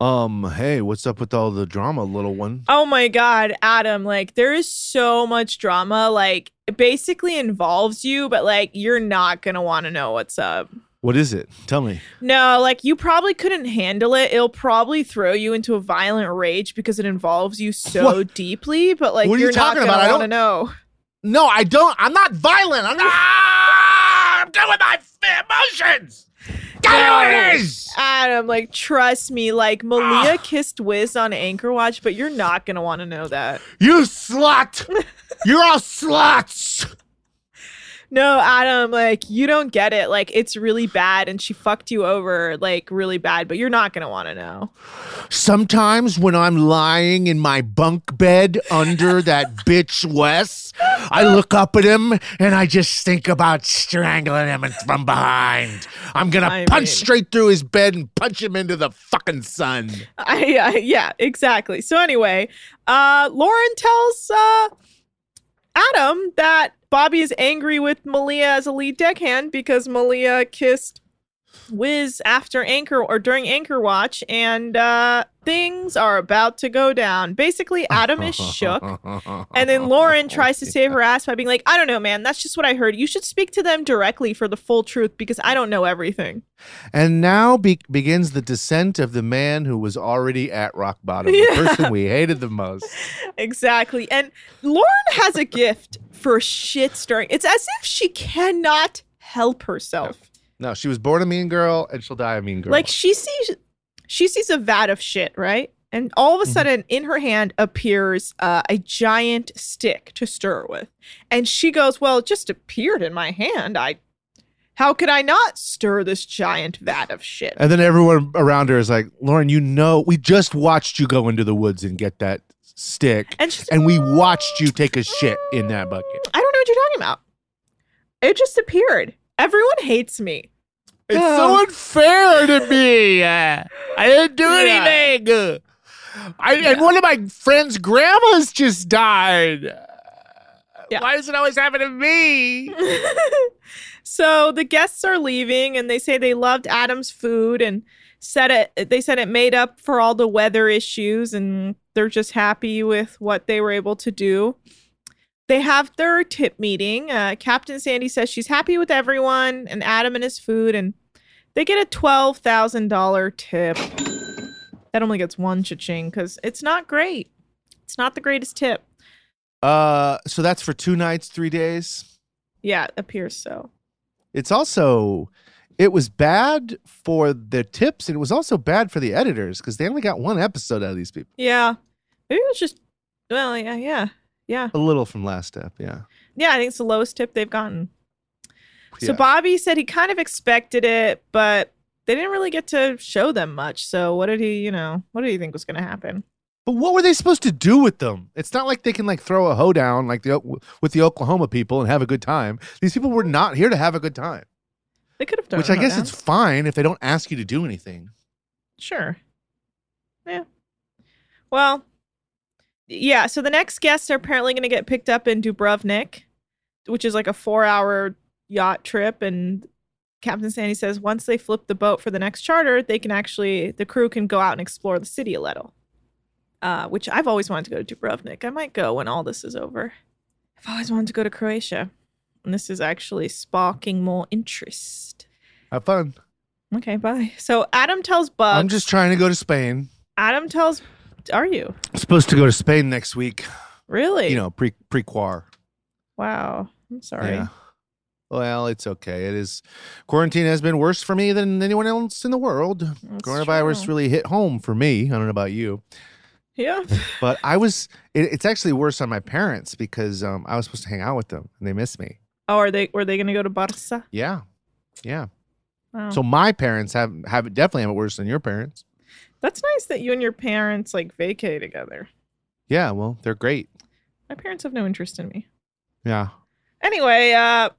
Um, hey, what's up with all the drama, little one? Oh my god, Adam, like there is so much drama like it basically involves you but like you're not going to want to know what's up. What is it? Tell me. No, like you probably couldn't handle it. It'll probably throw you into a violent rage because it involves you so What? deeply. But like What are you you're talking about? I want to don't- know. No, I don't. I'm not violent. I'm not. I'm good with my emotions. Tell me what it is. Adam, like trust me, like Malia ah. kissed Wiz on Anchor Watch, but you're not gonna want to know that. You slut. You're all sluts. No, Adam, like you don't get it. Like it's really bad, and she fucked you over like really bad, but you're not gonna want to know. Sometimes when I'm lying in my bunk bed under that bitch Wes, I look up at him and I just think about strangling him from behind. I'm gonna punch mean- straight through his bed and punch him into the fucking sun. I, I yeah, exactly. So anyway, uh Lauren tells uh Adam that Bobby is angry with Malia as a lead deckhand because Malia kissed Wiz after anchor or during anchor watch and uh things are about to go down. Basically, Adam is shook. And then Lauren tries to save her ass by being like, I don't know, man. That's just what I heard. You should speak to them directly for the full truth because I don't know everything. And now be- begins the descent of the man who was already at rock bottom, the Yeah. person we hated the most. Exactly. And Lauren has a gift for shit stirring. It's as if she cannot help herself. No, she was born a mean girl and she'll die a mean girl. Like she sees she sees a vat of shit, right? And all of a sudden in her hand appears uh, a giant stick to stir with. And she goes, "Well, it just appeared in my hand. I how could I not stir this giant vat of shit?" And then everyone around her is like, Lauren, you know, we just watched you go into the woods and get that stick. And and we watched you take a shit in that bucket. I don't know what you're talking about. It just appeared. Everyone hates me. It's Oh. so unfair to me. I didn't do Yeah. anything. I, And one of my friend's grandmas just died. Yeah. Why does it always happen to me? so the guests are leaving and they say they loved Adam's food and said it they said it made up for all the weather issues and they're just happy with what they were able to do. They have their tip meeting. Uh, Captain Sandy says she's happy with everyone and Adam and his food and they get a $12,000 tip. That only gets one cha-ching cuz it's not great. It's not the greatest tip. Uh, so that's for two nights, three days. Yeah, it appears so. It's also, it was bad for the tips, and it was also bad for the editors because they only got one episode out of these people. Yeah. Maybe it was just well, yeah, yeah. Yeah. A little from last step, yeah. Yeah, I think it's the lowest tip they've gotten. So Yeah. Bobby said he kind of expected it, but they didn't really get to show them much. So what did he, you know, what did he think was going to happen? But what were they supposed to do with them? It's not like they can like throw a hoedown like the with the Oklahoma people and have a good time. These people were not here to have a good time. They could have done Which I guess it's fine if they don't ask you to do anything. Sure. Yeah. Well, yeah. So the next guests are apparently going to get picked up in Dubrovnik, which is like a four-hour yacht trip. And Captain Sandy says once they flip the boat for the next charter, they can actually the crew can go out and explore the city a little. Uh, which I've always wanted to go to Dubrovnik. I might go when all this is over. I've always wanted to go to Croatia, and this is actually sparking more interest. Have fun. Okay, bye. So Adam tells Bugs. I'm just trying to go to Spain. Adam tells. Are you I'm supposed to go to Spain next week. really? You know, pre pre quar. Wow. I'm sorry. Yeah. Well, it's okay. It is quarantine has been worse for me than anyone else in the world. Coronavirus true. really hit home for me. I don't know about you. Yeah. But I was it, it's actually worse on my parents because um, I was supposed to hang out with them and they miss me. Oh, are they? Were they going to go to Barca? Yeah. Yeah. Wow. So my parents have have definitely have it worse than your parents. that's nice that you and your parents like vacay together. Yeah, well, they're great. My parents have no interest in me. Yeah. Anyway, uh,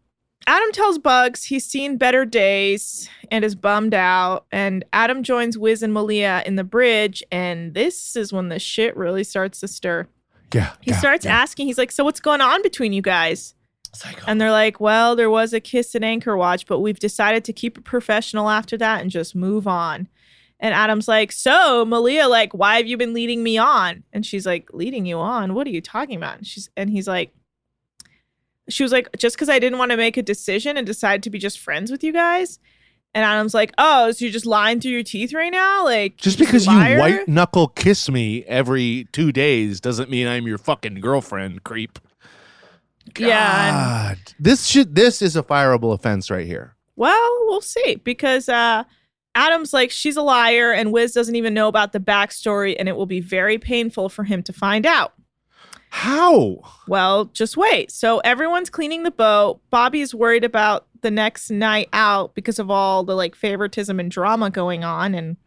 Adam tells Bugs he's seen better days and is bummed out. And Adam joins Wiz and Malia in the bridge, and this is when the shit really starts to stir. Yeah. He starts asking, he's like, So what's going on between you guys? And they're like, Well, there was a kiss and anchor watch, but we've decided to keep it professional after that and just move on. And Adam's like, So, Malia, like, why have you been leading me on? And she's like, Leading you on? What are you talking about? And she's and he's like, she was like, just because I didn't want to make a decision and decide to be just friends with you guys. And Adam's like, "Oh, so you're just lying through your teeth right now? Like Just because you liar?" white knuckle kiss me every two days doesn't mean I'm your fucking girlfriend, creep. Yeah. God, this should this is a fireable offense right here. Well, we'll see because uh Adam's like she's a liar and Wiz doesn't even know about the backstory and it will be very painful for him to find out. How? Well, just wait. So everyone's cleaning the boat. Bobby's worried about the next night out because of all the like favoritism and drama going on and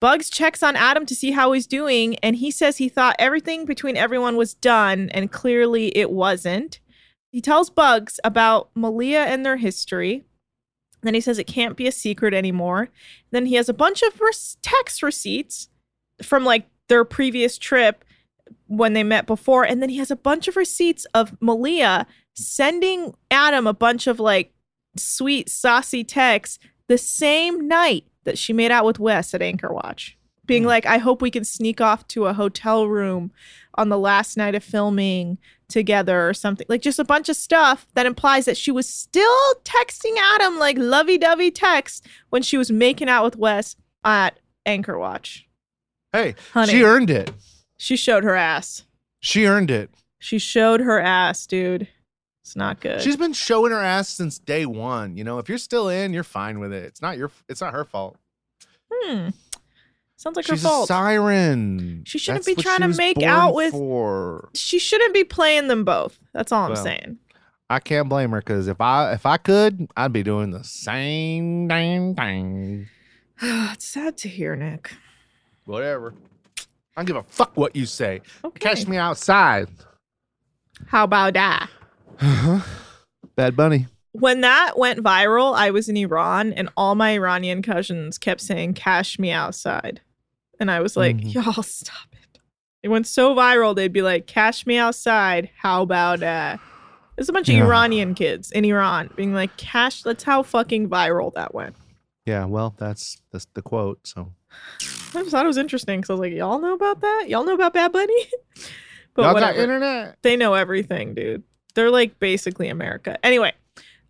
Bugs checks on Adam to see how he's doing and he says he thought everything between everyone was done and clearly it wasn't. He tells Bugs about Malia and their history. Then he says it can't be a secret anymore. Then he has a bunch of res- text receipts from like their previous trip when they met before. And then he has a bunch of receipts of Malia sending Adam a bunch of like sweet, saucy texts the same night that she made out with Wes at Anchor Watch, being like, I hope we can sneak off to a hotel room on the last night of filming together or something. Like just a bunch of stuff that implies that she was still texting Adam like lovey dovey text when she was making out with Wes at Anchor Watch. Hey, Honey. she earned it. She showed her ass. She earned it. She showed her ass, dude. It's not good. She's been showing her ass since day one. You know, if you're still in, you're fine with it. It's not your. It's not her fault. hmm. Sounds like She's her fault. a siren. She shouldn't That's be trying to make out with- For. she shouldn't be playing them both. That's all I'm saying. I can't blame her because if I if I could, I'd be doing the same damn thing. it's sad to hear, Nick. Whatever. I don't give a fuck what you say. Okay. Catch me outside. How about that? Uh-huh. Bad Bunny. When that went viral, I was in Iran and all my Iranian cousins kept saying, Cash me outside. And I was like, Mhm. y'all stop it. It went so viral, they'd be like, Cash me outside. How about that? There's a bunch of Yeah. Iranian kids in Iran being like, Cash, that's how fucking viral that went. Yeah, well, that's that's the quote. So I just thought it was interesting because I was like, y'all know about that? Y'all know about Bad Bunny? but y'all whatever. internet. They know everything, dude. They're like basically America. Anyway,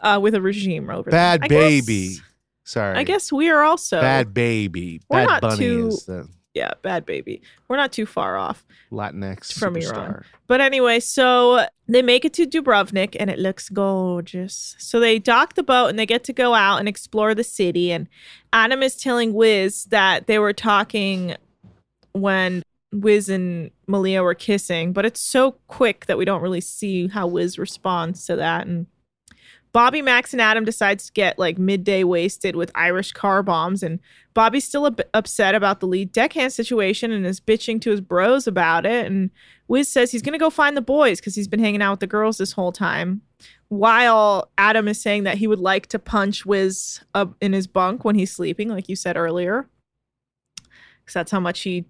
uh, with a regime over there. Bad guess- baby. Sorry. I guess we are also Bad baby. We're Bad not Bunny too- is the yeah, bad baby. We're not too far off. Latinx From superstar. Iran. But anyway, so they make it to Dubrovnik and it looks gorgeous. So they dock the boat and they get to go out and explore the city. And Adam is telling Wiz that they were talking when Wiz and Malia were kissing, but it's so quick that we don't really see how Wiz responds to that. And Bobby, Max, and Adam decides to get like midday wasted with Irish car bombs, and Bobby's still upset about the lead deckhand situation and is bitching to his bros about it. And Wiz says he's gonna go find the boys because he's been hanging out with the girls this whole time. While Adam is saying that he would like to punch Wiz up in his bunk when he's sleeping, like you said earlier, because that's how much he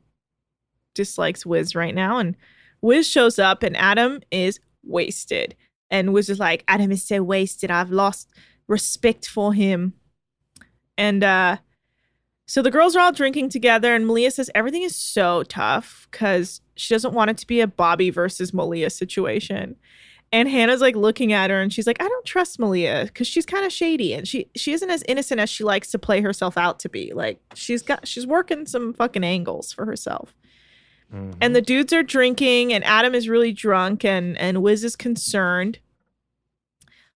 dislikes Wiz right now. And Wiz shows up, and Adam is wasted. And was just like, Adam is so wasted. I've lost respect for him. And uh so the girls are all drinking together, and Malia says everything is so tough because she doesn't want it to be a Bobby versus Malia situation. And Hannah's like looking at her, and she's like, "I don't trust Malia because she's kind of shady, and she she isn't as innocent as she likes to play herself out to be. Like she's got she's working some fucking angles for herself." And the dudes are drinking, and Adam is really drunk, and and Wiz is concerned.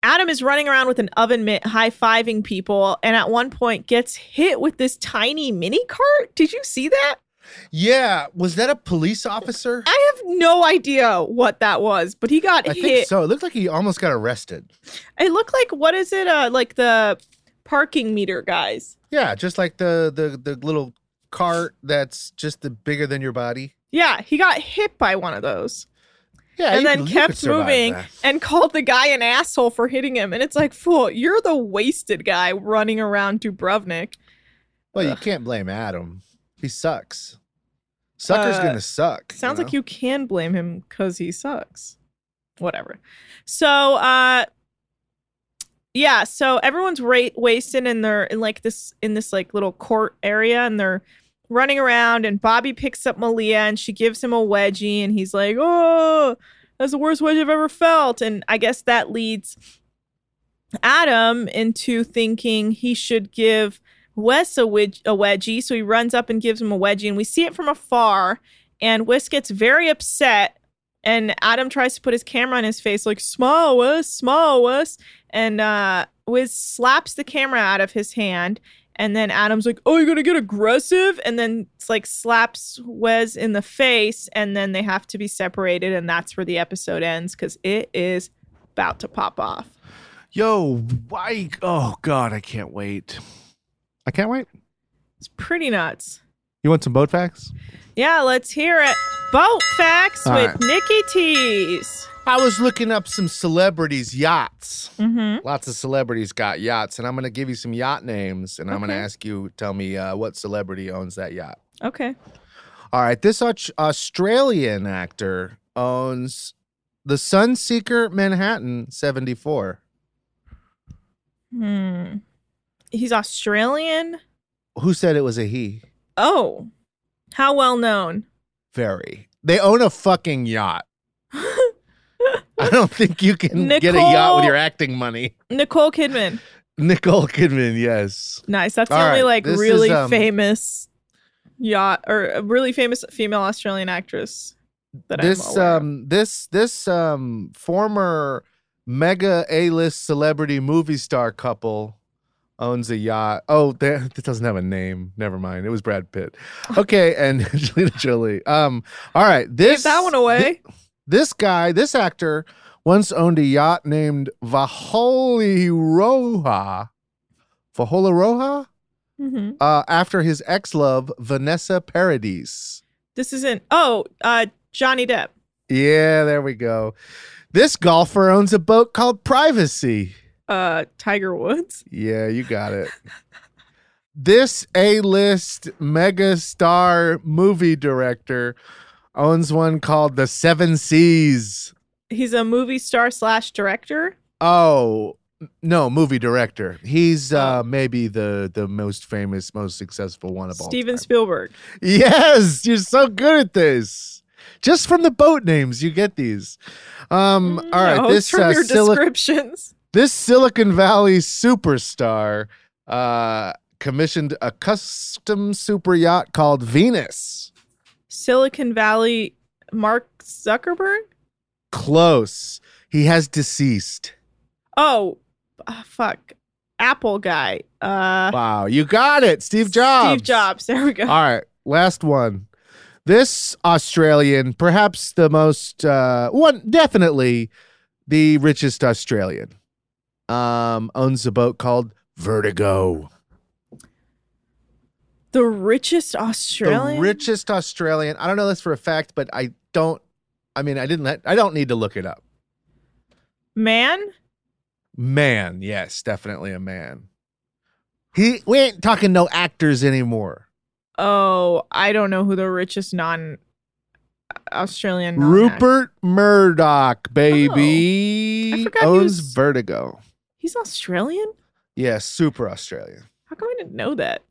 Adam is running around with an oven mitt, high fiving people, and at one point gets hit with this tiny mini cart. Did you see that? Yeah, was that a police officer? I have no idea what that was, but he got I hit. think so. It looked like he almost got arrested. It looked like what is it? Uh, like the parking meter guys. Yeah, just like the the the little cart that's just the bigger than your body. Yeah, he got hit by one of those. Yeah, and then you kept moving that. and called the guy an asshole for hitting him. And it's like, fool, you're the wasted guy running around Dubrovnik. Well, you can't blame Adam. He sucks. Sucker's Uh, gonna suck. Sounds know? like you can blame him because he sucks. Whatever. So, uh, yeah. So everyone's ra- wasted and they're in like this in this like little court area and they're running around and Bobby picks up Malia and she gives him a wedgie and he's like, "Oh, that's the worst wedgie I've ever felt." And I guess that leads Adam into thinking he should give Wes a, wedge- a wedgie. So he runs up and gives him a wedgie, and we see it from afar. And Wes gets very upset. And Adam tries to put his camera on his face, like, smile, Wes, smile, Wes. And uh, Wiz slaps the camera out of his hand. And then Adam's like, oh, you're going to get aggressive? And then it's like slaps Wes in the face. And then they have to be separated. And that's where the episode ends because it is about to pop off. Yo, why? Oh God, I can't wait. I can't wait. It's pretty nuts. You want some boat facts? Yeah, let's hear it. Boat facts All with right. Nikki Tees. I was looking up some celebrities' yachts. Mm-hmm. Lots of celebrities got yachts, and I'm going to give you some yacht names, and I'm going to ask you tell me uh, what celebrity owns that yacht. Okay. All right, this Australian actor owns the Sunseeker Manhattan 74. Hmm. He's Australian. Who said it was a he? Oh, how well known? Very. They own a fucking yacht. I don't think you can get a yacht with your acting money. Nicole Kidman. Nicole Kidman, yes. Nice. That's the only right, like this is, really um, famous yacht or a really famous female Australian actress that this um this this um former mega A-list celebrity movie star couple owns a yacht. Oh, that that doesn't have a name. Never mind. It was Brad Pitt. Okay, and Angelina Jolie. Um all right, this that one away. thi- this guy, this actor once owned a yacht named Vaholi Roja. Vahola Roja? hmm Uh, after his ex-love Vanessa Paradis. This isn't. Oh, uh, Johnny Depp. Yeah, there we go. This golfer owns a boat called Privacy. Uh, Tiger Woods. Yeah, you got it. this A-list mega star movie director owns one called The Seven Seas. He's a movie star slash director. Oh, no, movie director. He's Oh. uh maybe the the most famous, most successful one of all. Steven Spielberg. Yes, you're so good at this. Just from the boat names, you get these. Um, all right, No, this from uh, your descriptions. This Silicon Valley superstar uh, commissioned a custom super yacht called Venus. Silicon Valley. Mark Zuckerberg. Close. He has deceased. Oh, ah, fuck. Apple guy. Uh, Wow, you got it, Steve Jobs. Steve Jobs. There we go. All right, last one. This Australian, perhaps the most uh, one, definitely the richest Australian, um, owns a boat called Vertigo. The richest Australian. The richest Australian. I don't know this for a fact, but I don't. I mean, I didn't. Let, I don't need to look it up. man. Man, yes, definitely a man. He. We ain't talking no actors anymore. Oh, I don't know who the richest non Australian Rupert Murdoch, baby, Oh, I owns Vertigo. He's Australian? Yeah, super Australian. How come I didn't know that?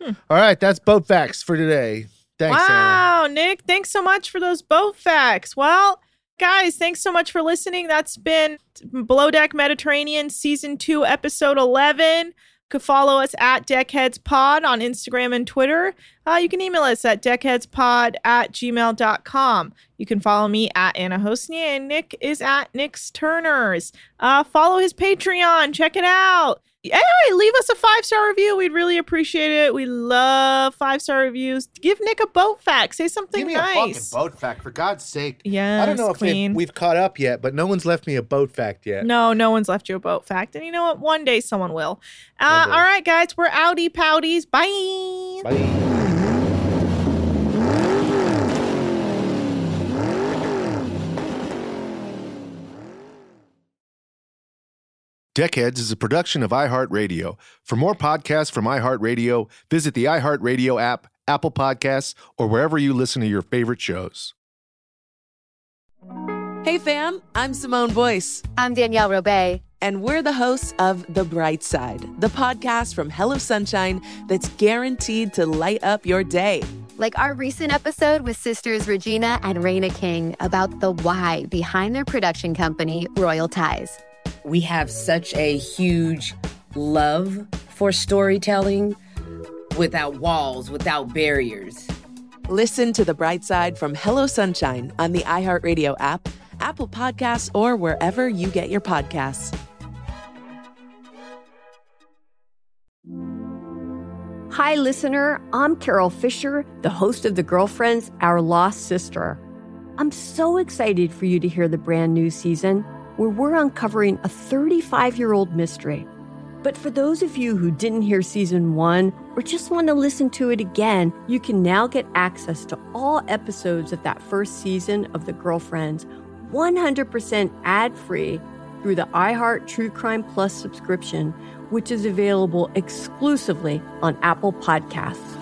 Hmm. All right, that's boat facts for today. Thanks, Anna. wow, Nick, thanks so much for those boat facts. Well, guys, thanks so much for listening. That's been Below Deck Mediterranean Season 2, Episode 11. Could follow us at Deckheads Pod on Instagram and Twitter. Uh, you can email us at deckheadspod at gmail.com. You can follow me at Anna Hosnia, and Nick is at Nick's Turners. Uh, follow his Patreon. Check it out. Hey, leave us a five star review. We'd really appreciate it. We love five star reviews. Give Nick a boat fact. Say something Give me nice. a fucking boat fact, for God's sake. Yes, I don't know if queen. we've, we've caught up yet, but no one's left me a boat fact yet. No, no one's left you a boat fact. And you know what? One day someone will. Uh, all right, guys, we're outie pouties. Bye. Deckheads is a production of iHeartRadio. For more podcasts from iHeartRadio, visit the iHeartRadio app, Apple Podcasts, or wherever you listen to your favorite shows. Hey fam, I'm Simone Boyce. I'm Danielle Robay. And we're the hosts of The Bright Side, the podcast from Hello Sunshine that's guaranteed to light up your day. Like our recent episode with sisters Regina and Reina King about the why behind their production company, Royal Ties. We have such a huge love for storytelling without walls, without barriers. Listen to the bright side from Hello Sunshine on the iHeartRadio app, Apple Podcasts, or wherever you get your podcasts. Hi, listener. I'm Carole Fisher, the host of The Girlfriends, Our Lost Sister. I'm so excited for you to hear the brand new season where we're uncovering a 35 year old mystery. But for those of you who didn't hear season one or just want to listen to it again, you can now get access to all episodes of that first season of The Girlfriends 100% ad free through the iHeart True Crime Plus subscription, which is available exclusively on Apple Podcasts.